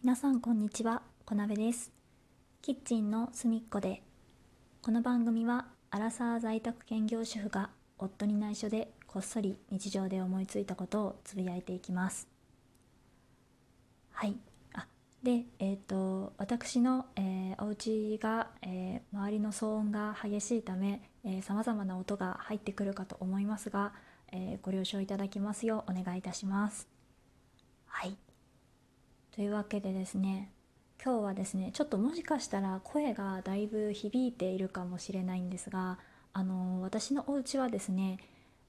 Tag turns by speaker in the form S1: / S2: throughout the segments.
S1: 皆さんこんにちは小鍋です。キッチンの隅っこでこの番組はアラサー在宅兼業主婦が夫に内緒でこっそり日常で思いついたことをつぶやいていきます。はい。あでえっ、と私の、えー、お家が、えー、周りの騒音が激しいためさまざまな音が入ってくるかと思いますが、えー、ご了承いただきますようお願いいたします。はい。というわけでですね今日はですねちょっともしかしたら声がだいぶ響いているかもしれないんですがあの私のお家はですね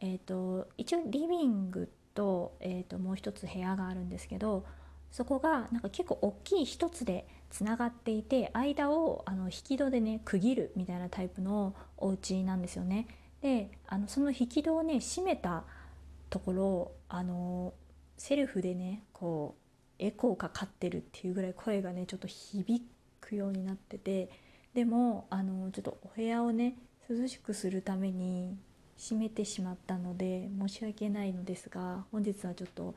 S1: えーと、一応リビングと,、えーと、もう一つ部屋があるんですけどそこがなんか結構大きい一つでつながっていて間をあの引き戸でね区切るみたいなタイプのお家なんですよね。であのその引き戸をね閉めたところあのセルフでねこうエコーかかってるっていうぐらい声がねちょっと響くようになっててでもあのちょっとお部屋をね涼しくするために閉めてしまったので申し訳ないのですが本日はちょっと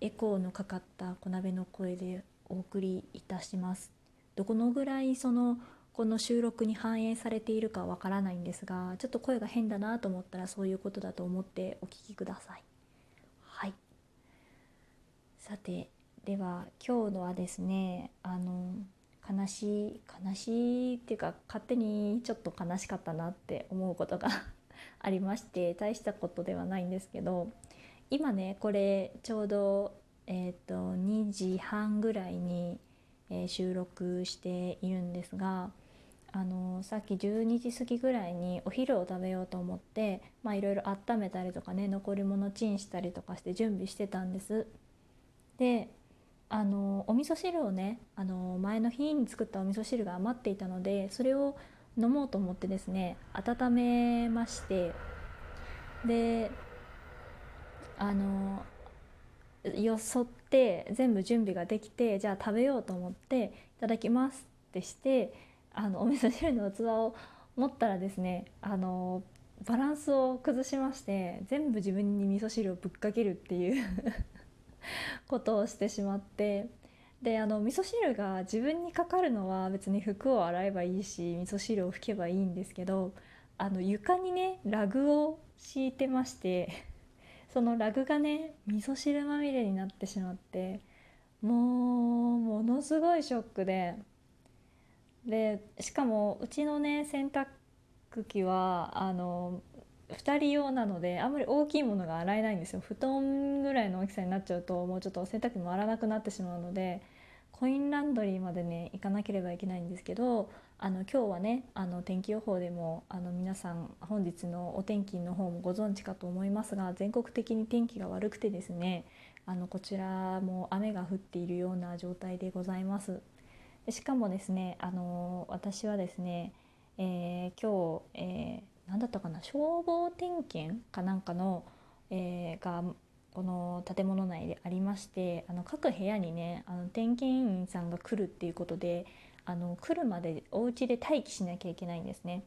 S1: エコーのかかった小鍋の声でお送りいたします。どこのぐらいそのこの収録に反映されているかわからないんですがちょっと声が変だなと思ったらそういうことだと思ってお聞きください。はいさてでは今日のはですねあの悲しい悲しいっていうか勝手にちょっと悲しかったなって思うことが ありまして大したことではないんですけど今ねこれちょうど、えーと、2時半ぐらいに、えー、収録しているんですがあのさっき12時過ぎぐらいにお昼を食べようと思っていろいろ温めたりとかね残り物チンしたりとかして準備してたんです。であのお味噌汁をねあの前の日に作ったお味噌汁が余っていたのでそれを飲もうと思ってですね温めましてであのよそって全部準備ができてじゃあ食べようと思って「いただきます」ってしてあのお味噌汁の器を持ったらですねあのバランスを崩しまして全部自分に味噌汁をぶっかけるっていう。ことをしてしまってであの味噌汁が自分にかかるのは別に服を洗えばいいし味噌汁を拭けばいいんですけどあの床にねラグを敷いてまして そのラグがね味噌汁まみれになってしまってもうものすごいショックででしかもうちのね洗濯機はあの2人用なのであんまり大きいものが洗えないんですよ布団ぐらいの大きさになっちゃうともうちょっと洗濯機も洗わなくなってしまうのでコインランドリーまでね行かなければいけないんですけどあの今日はねあの天気予報でもあの皆さん本日のお天気の方もご存知かと思いますが全国的に天気が悪くてですねあのこちらも雨が降っているような状態でございます。しかもですねあの私はですね、えー、今日、えー、何だったかな消防点検かなんかの、えー、がこの建物内でありましてあの各部屋にねあの点検員さんが来るっていうことであの来るまでお家で待機しなきゃいけないんですね。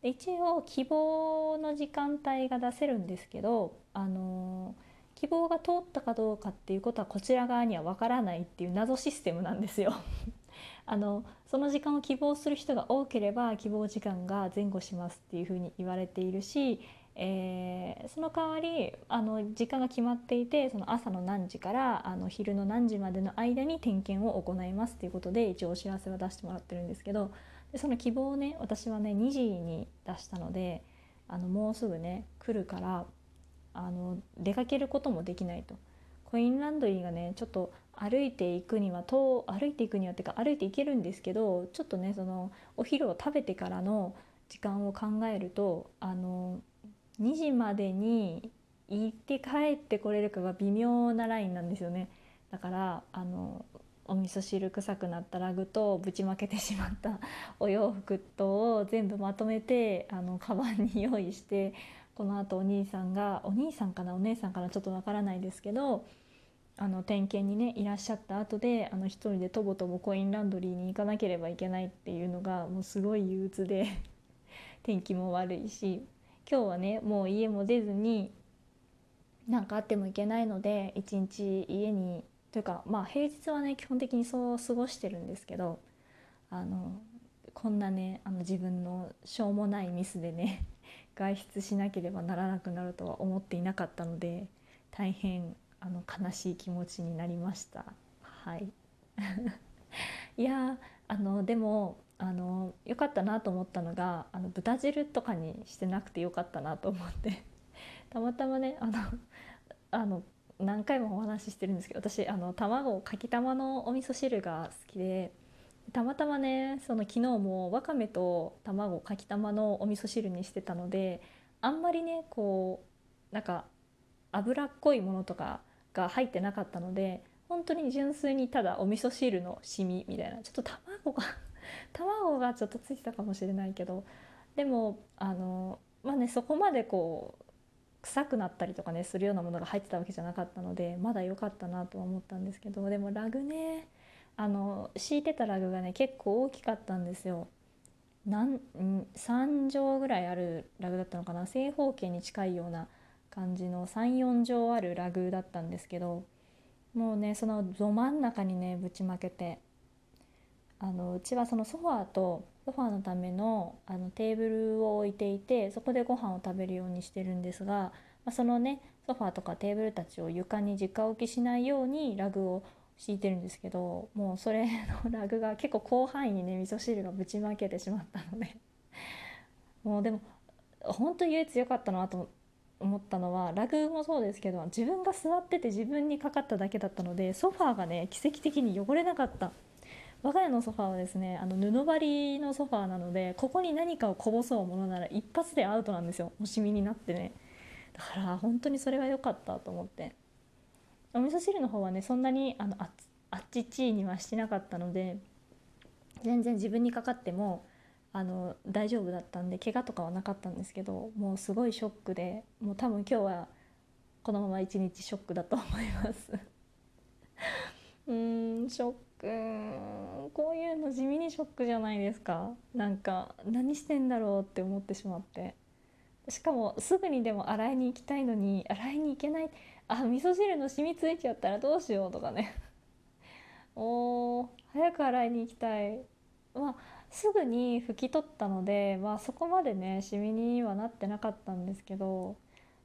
S1: で一応希望の時間帯が出せるんですけどあの希望が通ったかどうかっていうことはこちら側にはわからないっていう謎システムなんですよ。あのその時間を希望する人が多ければ希望時間が前後しますっていうふうに言われているしえー、その代わりあの時間が決まっていてその朝の何時からあの昼の何時までの間に点検を行いますっていうことで一応お知らせは出してもらってるんですけどでその希望をね私はね2時に出したのであのもうすぐね来るからあの出かけることもできないと。コインランドリーがねちょっと歩いていくには遠歩いていくにはっていうか歩いていけるんですけどちょっとねそのお昼を食べてからの時間を考えるとあの2時までに行って帰ってこれるかが微妙なラインなんですよね。だからあのお味噌汁臭くなったラグとぶちまけてしまったお洋服とを全部まとめてあのカバンに用意してこのあとお兄さんがお兄さんかなお姉さんかなちょっとわからないですけどあの点検にねいらっしゃった後であの一人でとぼとぼコインランドリーに行かなければいけないっていうのがもうすごい憂鬱で 天気も悪いし今日はねもう家も出ずに何かあってもいけないので一日家にというかまあ平日はね基本的にそう過ごしてるんですけどあのこんなねあの自分のしょうもないミスでね 外出しなければならなくなるとは思っていなかったので大変あの悲しい気持ちになりました。はい。いやあのでもあの良かったなと思ったのがあの豚汁とかにしてなくてよかったなと思って。たまたまねあのあの何回もお話ししてるんですけど私あの卵かきたまのお味噌汁が好きでたまたまねその昨日もわかめと卵かきたまのお味噌汁にしてたのであんまりねこうなんか脂っこいものとかが入ってなかったので本当に純粋にただお味噌汁のシミみたいなちょっと卵が 卵がちょっとついてたかもしれないけどでもあのまあねそこまでこう臭くなったりとかねするようなものが入ってたわけじゃなかったのでまだ良かったなとは思ったんですけどでもラグねあの敷いてたラグがね結構大きかったんですよ。なん3畳ぐらいあるラグだったのかな正方形に近いような感じの34畳あるラグだったんですけどもうねそのど真ん中にねぶちまけてあのうちはそのソファーとソファーのためのあのテーブルを置いていてそこでご飯を食べるようにしてるんですが、まあ、そのねソファーとかテーブルたちを床に直置きしないようにラグを敷いてるんですけどもうそれのラグが結構広範囲にね味噌汁がぶちまけてしまったので。もうでも本当唯一良かったなと思ったのはラグもそうですけど自分が座ってて自分にかかっただけだったのでソファーがね奇跡的に汚れなかった。我が家のソファーはですねあの布張りのソファーなのでここに何かをこぼそうものなら一発でアウトなんですよ。もしみになってね。だから本当にそれは良かったと思って。お味噌汁の方はねそんなにあのあっちっちにはしてなかったので全然自分にかかってもあの大丈夫だったんで怪我とかはなかったんですけどもうすごいショックでもう多分今日はこのまま一日ショックだと思います。うんショック。こういうの地味にショックじゃないですか。なんか何してんだろうって思ってしまって。しかもすぐにでも洗いに行きたいのに洗いに行けない。あ味噌汁の染みついちゃったらどうしようとかね。おー早く洗いに行きたい。まあすぐに拭き取ったので、まあ、そこまでねシミにはなってなかったんですけど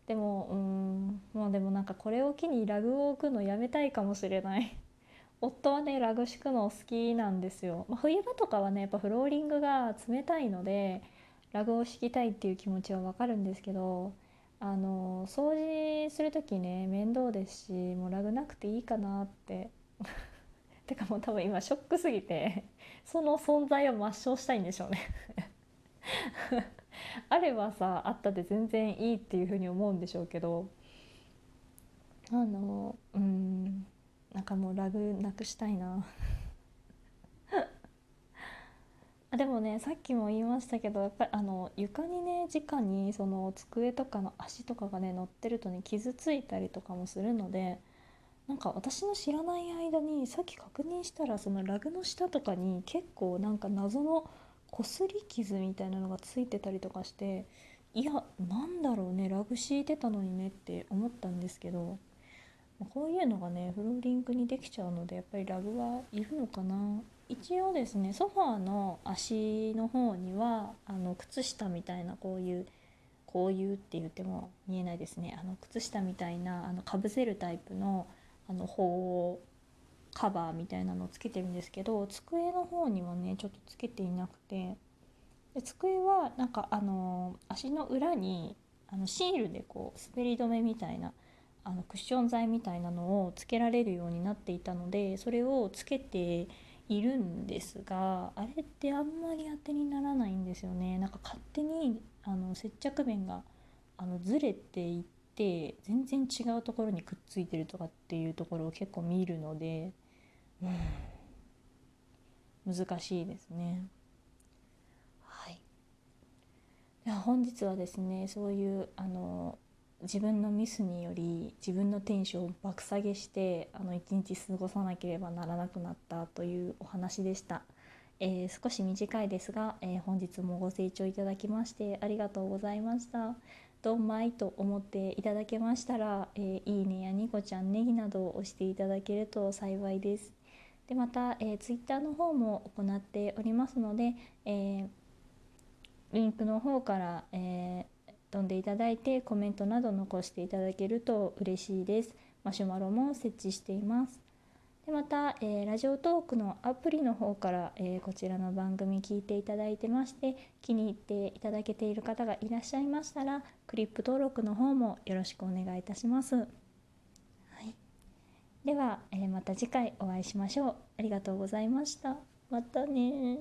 S1: でもうんもうでもなんかこれを機にラグを置くのやめたいかもしれない。夫はねラグ敷くの好きなんですよ、まあ、冬場とかはねやっぱフローリングが冷たいのでラグを敷きたいっていう気持ちはわかるんですけどあの掃除する時ね面倒ですしもうラグなくていいかなっててかもう多分今ショックすぎて その存在を抹消したいんでしょうね。あればさあったで全然いいっていうふうに思うんでしょうけどあのうんなんかもうラグなくしたいな。あでもねさっきも言いましたけどやっぱりあの床にね直にその机とかの足とかがね乗ってるとね傷ついたりとかもするのでなんか私の知らない間にさっき確認したらそのラグの下とかに結構なんか謎のこすり傷みたいなのがついてたりとかしていやなんだろうねラグ敷いてたのにねって思ったんですけどこういうのがねフローリングにできちゃうのでやっぱりラグはいるのかな。一応ですねソファーの足の方にはあの靴下みたいなこういうこういうって言っても見えないですね。あの靴下みたいなあのかぶせるタイプのあの保カバーみたいなのをつけてるんですけど机の方にはねちょっとつけていなくてで机はなんかあの足の裏にあのシールでこう滑り止めみたいなあのクッション材みたいなのをつけられるようになっていたのでそれをつけているんですがあれってあんまり当てにならないんですよね。なんか勝手にあの接着面があのずれていって全然違うところにくっついてるとかっていうところを結構見るので、うん、難しいですね。はい、いや本日はですねそういうあの自分のミスにより自分のテンションを爆下げしてあの一日過ごさなければならなくなったというお話でした。えー、少し短いですが、えー、本日もご清聴いただきましてありがとうございました。ドンマイと思っていただけましたら、えー、いいねやニコちゃんネギなどを押していただけると幸いです。でまた、えー、ツイッターの方も行っておりますので、えー、リンクの方から、えー、飛んでいただいてコメントなど残していただけると嬉しいです。マシュマロも設置しています。でまた、えー、ラジオトークのアプリの方から、えー、こちらの番組聞いていただいてまして気に入っていただけている方がいらっしゃいましたらクリップ登録の方もよろしくお願いいたします。はい、では、えー、また次回お会いしましょう。ありがとうございました。またね